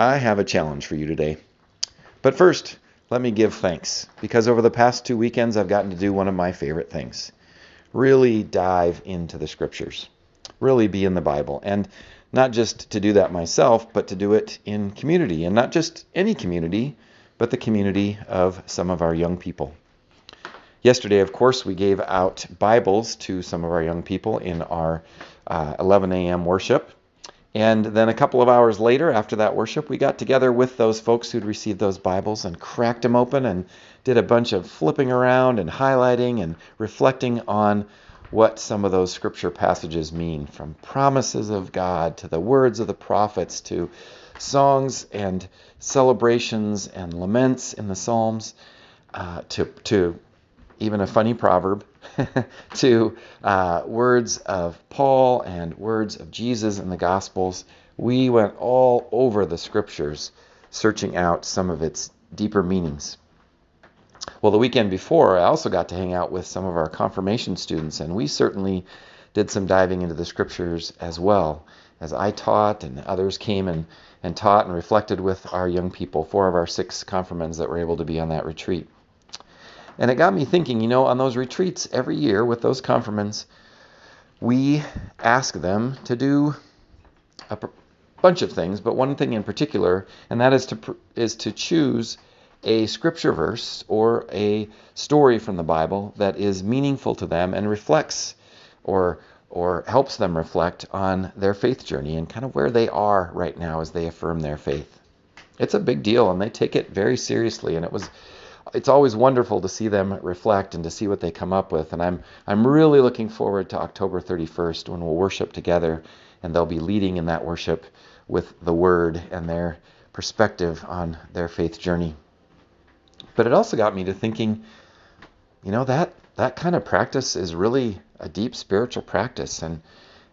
I have a challenge for you today. But first, let me give thanks because over the past two weekends I've gotten to do one of my favorite things really dive into the scriptures, really be in the Bible. And not just to do that myself, but to do it in community. And not just any community, but the community of some of our young people. Yesterday, of course, we gave out Bibles to some of our young people in our uh, 11 a.m. worship. And then a couple of hours later, after that worship, we got together with those folks who'd received those Bibles and cracked them open and did a bunch of flipping around and highlighting and reflecting on what some of those scripture passages mean from promises of God to the words of the prophets to songs and celebrations and laments in the Psalms uh, to, to even a funny proverb to uh, words of Paul and words of Jesus in the Gospels. We went all over the scriptures searching out some of its deeper meanings. Well, the weekend before, I also got to hang out with some of our confirmation students, and we certainly did some diving into the scriptures as well. As I taught, and others came and, and taught and reflected with our young people, four of our six confirmants that were able to be on that retreat. And it got me thinking, you know, on those retreats every year with those confirmants, we ask them to do a bunch of things, but one thing in particular, and that is to is to choose a scripture verse or a story from the Bible that is meaningful to them and reflects or or helps them reflect on their faith journey and kind of where they are right now as they affirm their faith. It's a big deal and they take it very seriously and it was it's always wonderful to see them reflect and to see what they come up with. And I'm I'm really looking forward to October 31st when we'll worship together, and they'll be leading in that worship with the Word and their perspective on their faith journey. But it also got me to thinking, you know that that kind of practice is really a deep spiritual practice and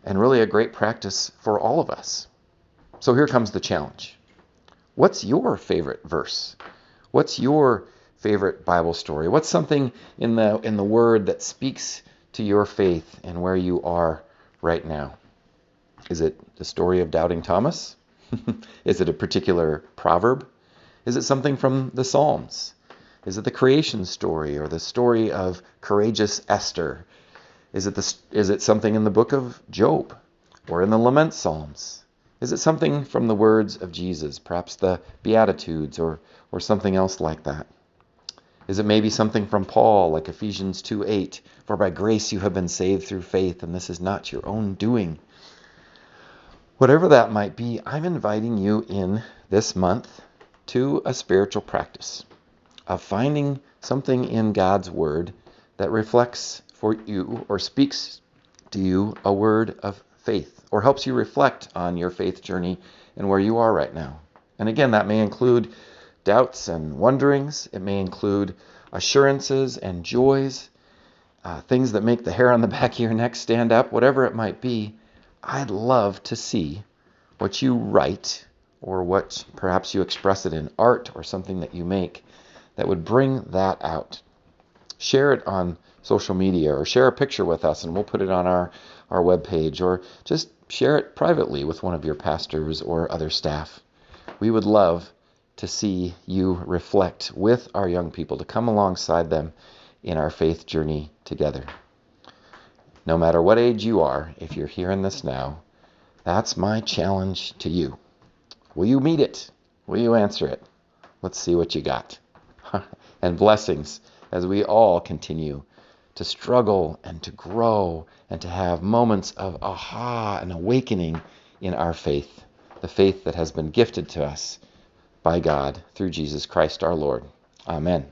and really a great practice for all of us. So here comes the challenge. What's your favorite verse? What's your favorite Bible story? What's something in the in the Word that speaks to your faith and where you are right now? Is it the story of doubting Thomas? Is it a particular proverb? Is it something from the Psalms? Is it the creation story or the story of courageous Esther? Is it the, is it something in the book of Job or in the lament psalms? Is it something from the words of Jesus, perhaps the Beatitudes or, or something else like that? Is it maybe something from Paul, like Ephesians 2 8? For by grace you have been saved through faith, and this is not your own doing. Whatever that might be, I'm inviting you in this month to a spiritual practice of finding something in God's Word that reflects for you or speaks to you a word of faith or helps you reflect on your faith journey and where you are right now. And again, that may include doubts and wonderings. It may include assurances and joys, uh, things that make the hair on the back of your neck stand up, whatever it might be. I'd love to see what you write or what perhaps you express it in art or something that you make that would bring that out. Share it on social media or share a picture with us and we'll put it on our, our webpage or just share it privately with one of your pastors or other staff. We would love to see you reflect with our young people, to come alongside them in our faith journey together. No matter what age you are, if you're hearing this now, that's my challenge to you. Will you meet it? Will you answer it? Let's see what you got. and blessings as we all continue to struggle and to grow and to have moments of aha and awakening in our faith, the faith that has been gifted to us by God through Jesus Christ our Lord. Amen.